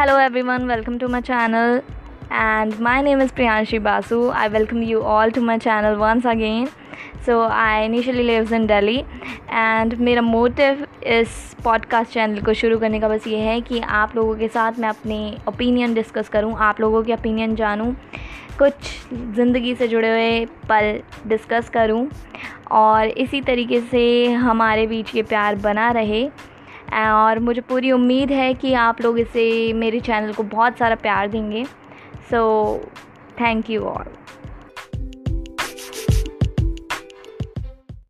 Hello everyone welcome to my channel and my name is Priyanshi Basu I welcome you all to my channel once again so I initially lives in Delhi and मेरा motive इस podcast channel को शुरू करने का बस ये है कि आप लोगों के साथ मैं अपने ओपिनियन डिस्कस करूँ, आप लोगों के ओपिनियन जानूँ, कुछ ज़िंदगी से जुड़े हुए पल डिस्कस करूँ, और इसी तरीके से हमारे बीच ये प्यार बना रहे। और मुझे पूरी उम्मीद है कि आप लोग इसे मेरे चैनल को बहुत सारा प्यार देंगे। So thank you all